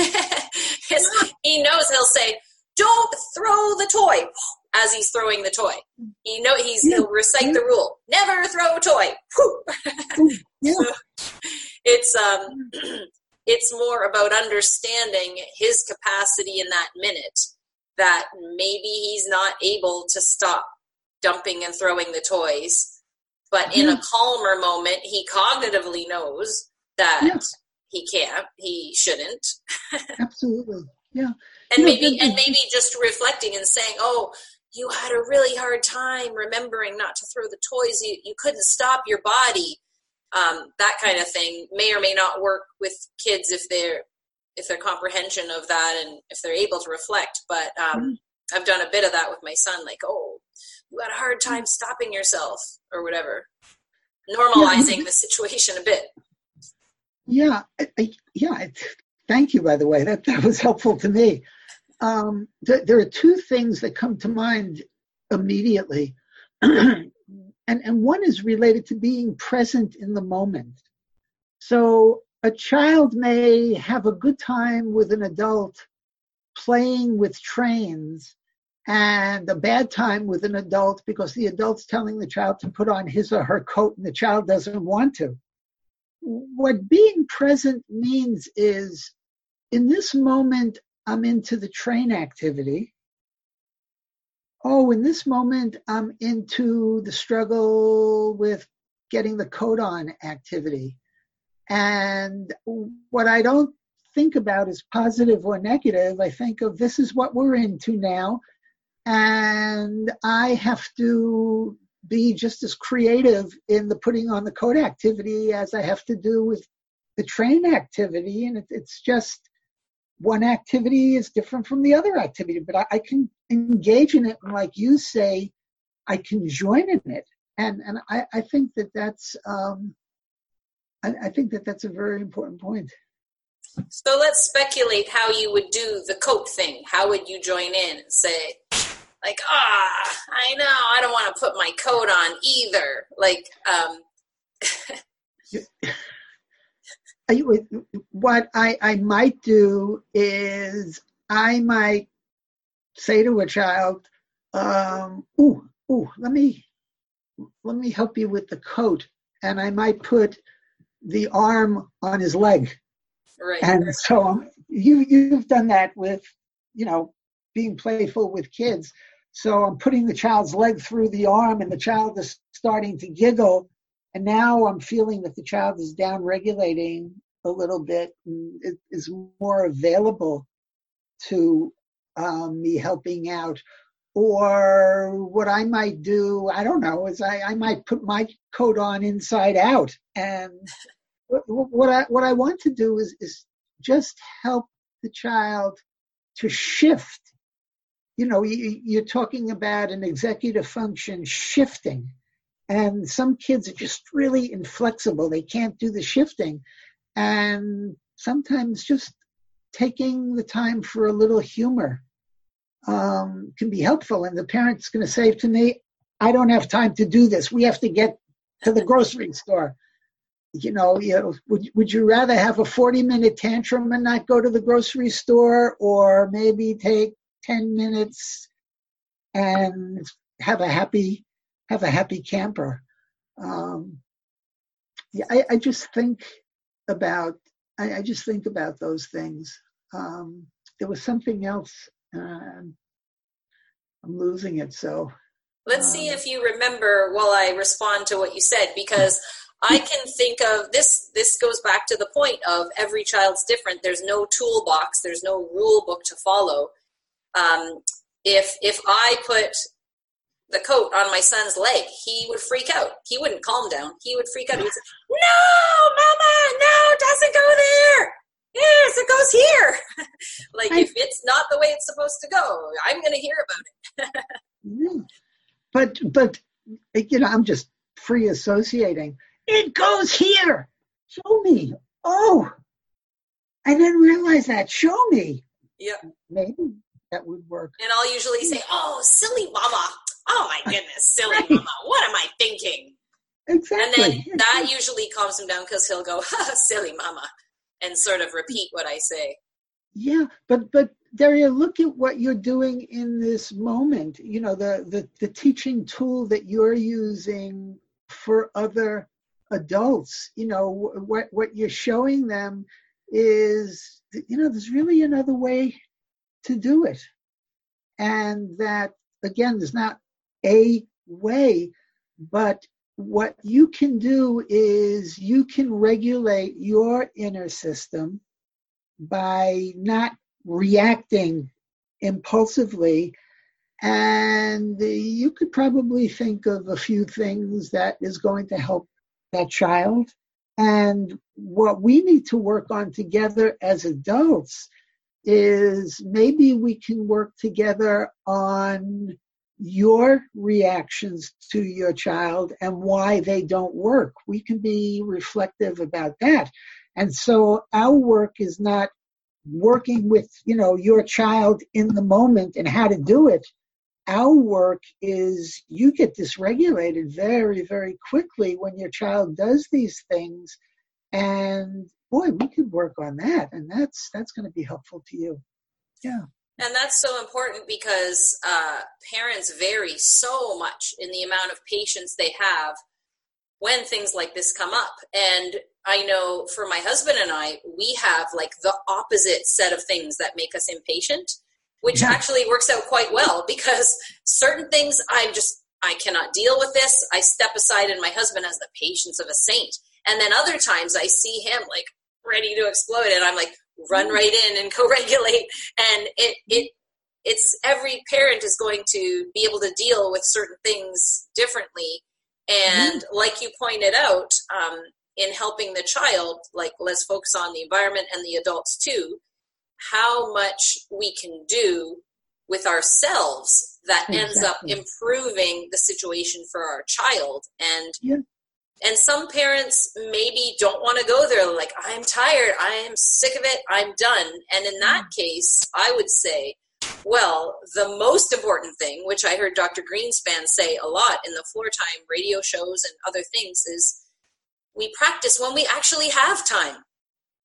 He knows he'll say don't throw the toy as he's throwing the toy. He know he's he'll recite the rule never throw a toy. *laughs* Yeah. so, it's um *clears throat* it's more about understanding his capacity in that minute that maybe he's not able to stop dumping and throwing the toys. But in a calmer moment he cognitively knows that yeah. he can't he shouldn't. *laughs* Absolutely. Yeah. And maybe and maybe just reflecting and saying oh you had a really hard time remembering not to throw the toys. You, you couldn't stop your body um, that kind of thing may or may not work with kids if they're if their comprehension of that and if they're able to reflect but um, mm-hmm. i've done a bit of that with my son like oh you had a hard time stopping yourself or whatever. Normalizing yeah. the situation a bit. Yeah I, I, yeah thank you by the way. That that was helpful to me. Um, th- there are two things that come to mind immediately *clears throat* and, and one is related to being present in the moment. So a child may have a good time with an adult playing with trains and a bad time with an adult because the adult's telling the child to put on his or her coat and the child doesn't want to. What being present means is in this moment, I'm into the train activity oh, in this moment, I'm into the struggle with getting the coat on activity. And what I don't think about is positive or negative. I think of this is what we're into now. And I have to be just as creative in the putting on the coat activity as I have to do with the train activity. And it, it's just one activity is different from the other activity, but I, I, can engage in it and, like you say, I can join in it. And, and I, I think that that's, um, I, I think that that's a very important point. So let's speculate how you would do the coat thing. How would you join in and say, like, ah, I know, I don't want to put my coat on either. Like, um, *laughs* what I, I might do is I might say to a child, um, "Ooh, ooh, let me let me help you with the coat," and I might put the arm on his leg. Right. And so um, you you've done that with you know being playful with kids. So I'm putting the child's leg through the arm, and the child is starting to giggle. And now I'm feeling that the child is down regulating a little bit and is more available to um, me helping out. Or what I might do, I don't know, is I, I might put my coat on inside out. And what, I what I want to do is is just help the child to shift. You know, you, you're talking about an executive function shifting, and some kids are just really inflexible. They can't do the shifting, and sometimes just taking the time for a little humor um, can be helpful. And the parent's going to say to me, I don't have time to do this. We have to get to the grocery *laughs* store. You know, you know would, would you rather have a 40 minute tantrum and not go to the grocery store or maybe take 10 minutes and have a happy, have a happy camper? Um, yeah, I, I just think about I, I just think about those things. Um, there was something else. Uh, I'm losing it. So let's um, see if you remember while I respond to what you said, because I can think of this. This goes back to the point of every child's different. There's no toolbox. There's no rule book to follow. Um, if if I put the coat on my son's leg, he would freak out. He wouldn't calm down. He would freak out. He'd say, "No, Mama, no, it doesn't go there. Yes, it goes here." *laughs* like I, if it's not the way it's supposed to go, I'm going to hear about it. Mm. but but you know, I'm just free associating. It goes here. Show me. Oh, I didn't realize that. Show me. Yeah. Maybe that would work. And I'll usually say, "Oh, silly mama." Oh my goodness, silly right. mama, what am I thinking? Exactly. And then that usually calms him down because he'll go, *laughs* silly mama, and sort of repeat what I say. Yeah, but but Dara, look at what you're doing in this moment. You know, the the, the teaching tool that you're using for other adults. You know, what what you're showing them is, you know, there's really another way to do it, and that again, there's not a way, but what you can do is you can regulate your inner system by not reacting impulsively and you could probably think of a few things that is going to help that child. And what we need to work on together as adults is maybe we can work together on your reactions to your child and why they don't work. We can be reflective about that. And so our work is not working with, you know, your child in the moment and how to do it. Our work is you get dysregulated very, very quickly when your child does these things. And boy, we could work on that. And that's that's going to be helpful to you. Yeah. And that's so important because uh, parents vary so much in the amount of patience they have when things like this come up. And I know for my husband and I, we have like the opposite set of things that make us impatient, which yeah. actually works out quite well *laughs* because certain things I'm just, I cannot deal with this. I step aside, and my husband has the patience of a saint. And then other times I see him like ready to explode, and I'm like, run right in and *laughs* co-regulate and it it it's every parent is going to be able to deal with certain things differently and mm-hmm. like you pointed out um, in helping the child like let's focus on the environment and the adults too how much we can do with ourselves that Exactly. ends up improving the situation for our child and Yeah. And some parents maybe don't want to go there. Like i'm tired. I am sick of it. I'm done. And in that mm. case i would say well the most important thing which i heard dr greenspan say a lot in the floor time radio shows and other things is we practice when we actually have time.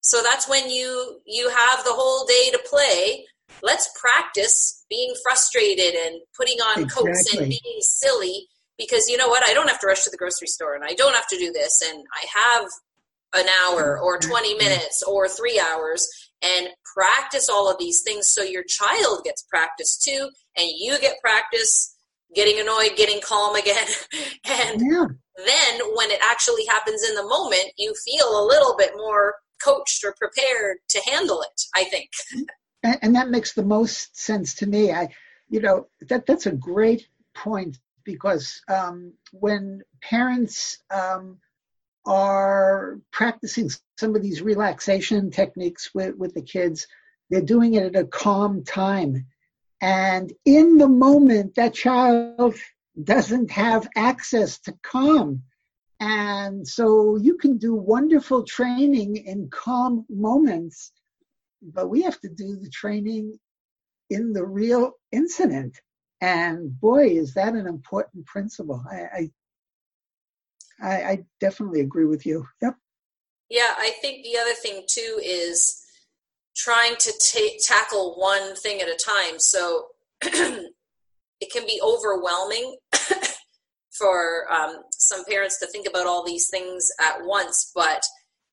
So that's when you you have the whole day to play. Let's practice being frustrated and putting on coats and being silly because you know what i don't have to rush to the grocery store and i don't have to do this and i have an hour or mm-hmm. 20 minutes or three hours and practice all of these things so your child gets practice too and you get practice getting annoyed getting calm again *laughs* and Yeah. then when it actually happens in the moment you feel a little bit more coached or prepared to handle it i think and, and that makes the most sense to me. I, you know, that that's a great point because um, when parents um, are practicing some of these relaxation techniques with, with the kids, they're doing it at a calm time, and in the moment, that child doesn't have access to calm. And so you can do wonderful training in calm moments but we have to do the training in the real incident. And boy, is that an important principle. I, I, I, definitely agree with you. Yep. Yeah, I think the other thing too is trying to ta- tackle one thing at a time. So *clears throat* it can be overwhelming *laughs* for um, some parents to think about all these things at once. But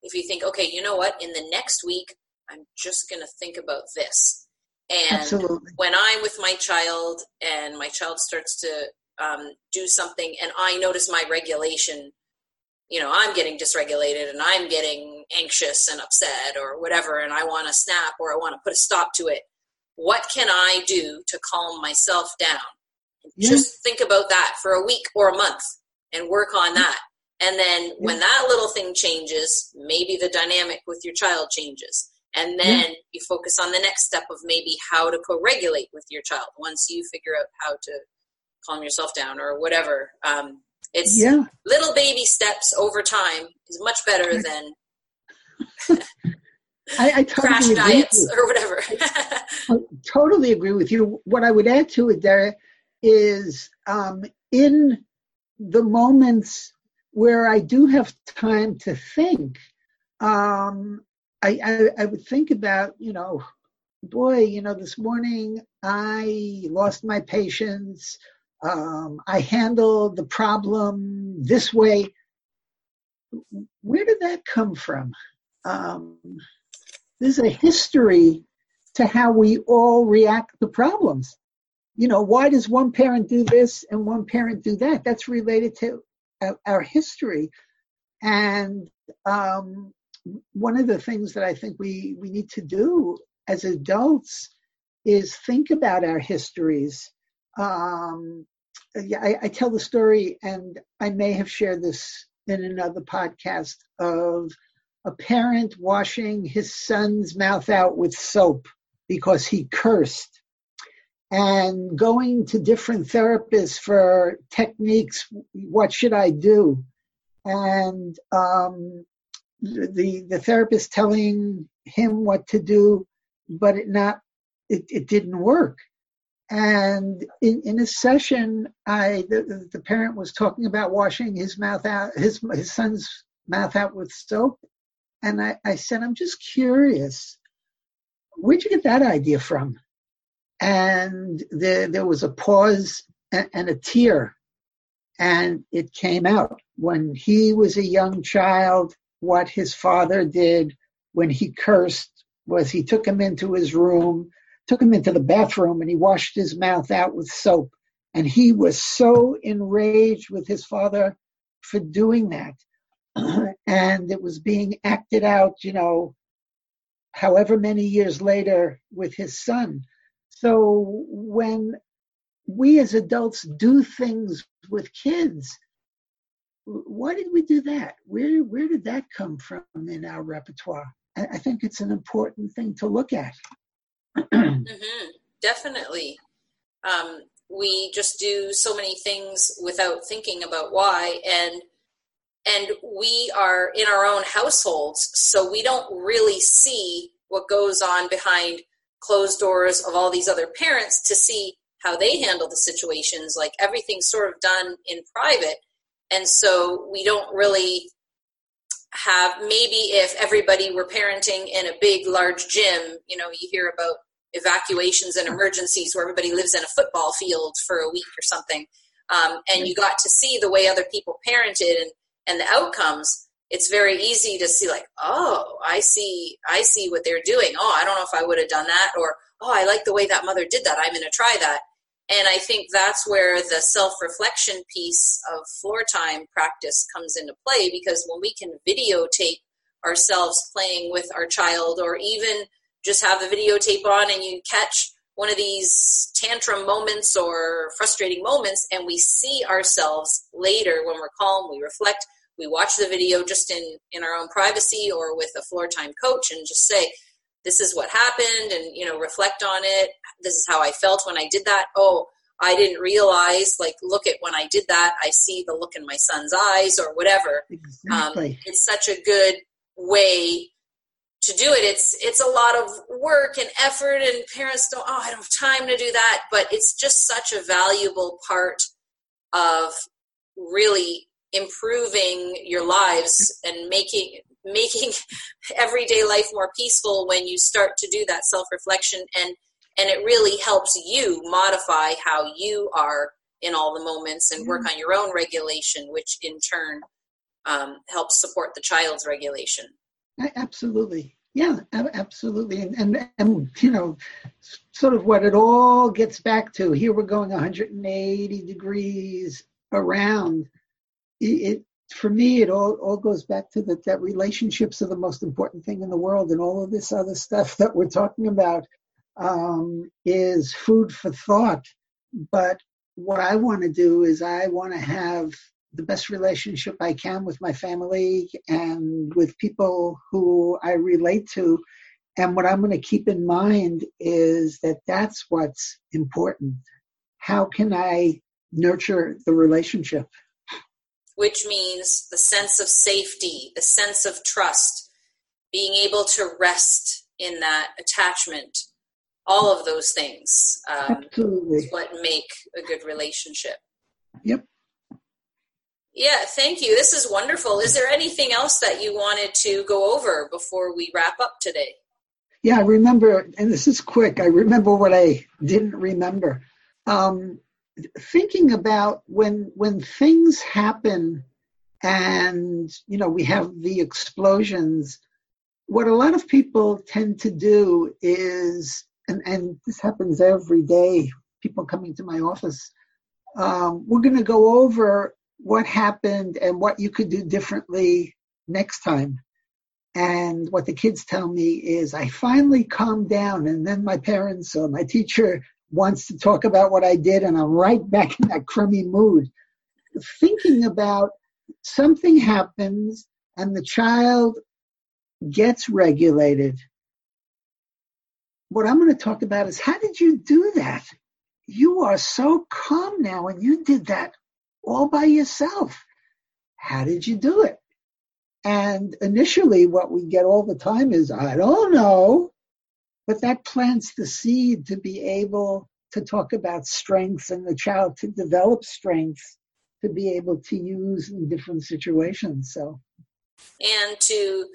if you think, okay, you know what, in the next week, I'm just going to think about this. And Absolutely. when I'm with my child and my child starts to um, do something and I notice my regulation, you know, I'm getting dysregulated and I'm getting anxious and upset or whatever, and I want to snap or I want to put a stop to it. What can I do to calm myself down? Yeah. Just think about that for a week or a month and work on that. And then when that little thing changes, maybe the dynamic with your child changes. And then you focus on the next step of maybe how to co regulate with your child once you figure out how to calm yourself down or whatever. Um, it's Yeah. little baby steps over time is much better than I, I crash totally agree. diets or whatever. *laughs* I totally agree with you. What I would add to it, Dara, is um, in the moments where I do have time to think, um, I, I, I would think about, you know, boy, you know, this morning I lost my patience. Um, I handled the problem this way. Where did that come from? Um, there's a history to how we all react to problems. You know, why does one parent do this and one parent do that? That's related to our, our history. And um, one of the things that I think we, we need to do as adults is think about our histories. Um, yeah, I, I tell the story, and I may have shared this in another podcast of a parent washing his son's mouth out with soap because he cursed and going to different therapists for techniques what should i do and um, the the therapist telling him what to do but it not it, it didn't work and in, in a session i the, the parent was talking about washing his mouth out his his son's mouth out with soap and I, I said, I'm just curious, where'd you get that idea from? And there, there was a pause and, and a tear, and it came out. When he was a young child, what his father did when he cursed was he took him into his room, took him into the bathroom, and he washed his mouth out with soap. And he was so enraged with his father for doing that *clears throat* and it was being acted out, you know, however many years later with his son. So when we as adults do things with kids, why did we do that? Where where did that come from in our repertoire? I, I think it's an important thing to look at. *clears throat* hmm Definitely. Um, we just do so many things without thinking about why, and and we are in our own households, so we don't really see what goes on behind closed doors of all these other parents to see how they handle the situations. Like everything's sort of done in private, and so we don't really have maybe if everybody were parenting in a big large gym you know you hear about evacuations and emergencies where everybody lives in a football field for a week or something um, and you got to see the way other people parented and, and the outcomes it's very easy to see like oh i see i see what they're doing. Oh i don't know if i would have done that or oh i like the way that mother did that. I'm going to try that and I think that's where the self reflection piece of floor time practice comes into play because when we can videotape ourselves playing with our child or even just have the videotape on and you catch one of these tantrum moments or frustrating moments and we see ourselves later when we're calm, we reflect, we watch the video just in, in our own privacy or with a floor time coach and just say, this is what happened and you know reflect on it. This is how i felt when i did that. Oh i didn't realize like look at when i did that i see the look in my son's eyes or whatever. Um, exactly. Um, it's such a good way to do it. It's it's a lot of work and effort and parents don't oh i don't have time to do that. But it's just such a valuable part of really improving your lives and making making *laughs* everyday life more peaceful when you start to do that self-reflection. And and it really helps you modify how you are in all the moments and work mm-hmm. on your own regulation which in turn um, helps support the child's regulation. Absolutely. Yeah absolutely. And, and and you know sort of what it all gets back to here we're going 180 degrees around. It, for me, it all, all goes back to that, that relationships are the most important thing in the world, and all of this other stuff that we're talking about um, is food for thought. But what I want to do is I want to have the best relationship I can with my family and with people who I relate to. And what I'm going to keep in mind is that that's what's important. How can I nurture the relationship? Which means the sense of safety, the sense of trust, being able to rest in that attachment. All of those things um, is what make a good relationship. Yep. Yeah, thank you. This is wonderful. Is there anything else that you wanted to go over before we wrap up today? Yeah, I remember, and this is quick. I remember what I didn't remember. Um, thinking about when when things happen and you know we have the explosions what a lot of people tend to do is and, and this happens every day people coming to my office um, we're going to go over what happened and what you could do differently next time. And what the kids tell me is i finally calmed down. And then my parents or my teacher wants to talk about what I did, and I'm right back in that crummy mood. Thinking about something happens and the child gets regulated. What I'm going to talk about is how did you do that? You are so calm now, and you did that all by yourself. How did you do it? And initially, what we get all the time is, I don't know. But that plants the seed to be able to talk about strengths and the child to develop strengths to be able to use in different situations. So, and to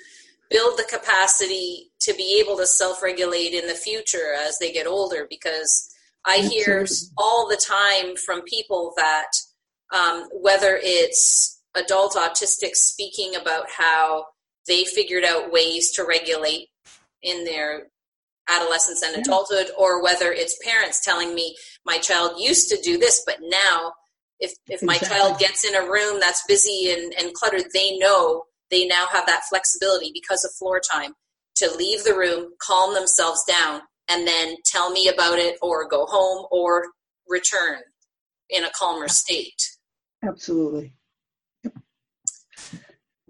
build the capacity to be able to self-regulate in the future as they get older because i Absolutely. hear all the time from people that um, whether it's adult autistic speaking about how they figured out ways to regulate in their adolescence and adulthood or whether it's parents telling me my child used to do this but now if if my exactly. child gets in a room that's busy and, and cluttered they know they now have that flexibility because of floor time to leave the room calm themselves down and then tell me about it or go home or return in a calmer state. absolutely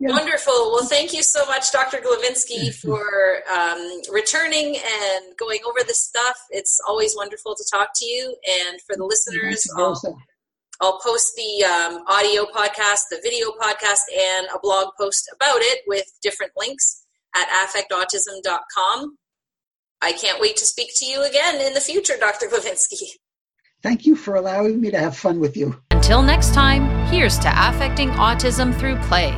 Yeah. Wonderful. Well, thank you so much, Dr. Glovinsky, for um, returning and going over this stuff. It's always wonderful to talk to you. And for the listeners, I'll, I'll post the um, audio podcast, the video podcast, and a blog post about it with different links at affectautism.com. I can't wait to speak to you again in the future, Dr. Glovinsky. Thank you for allowing me to have fun with you. Until next time, here's to affecting autism through play.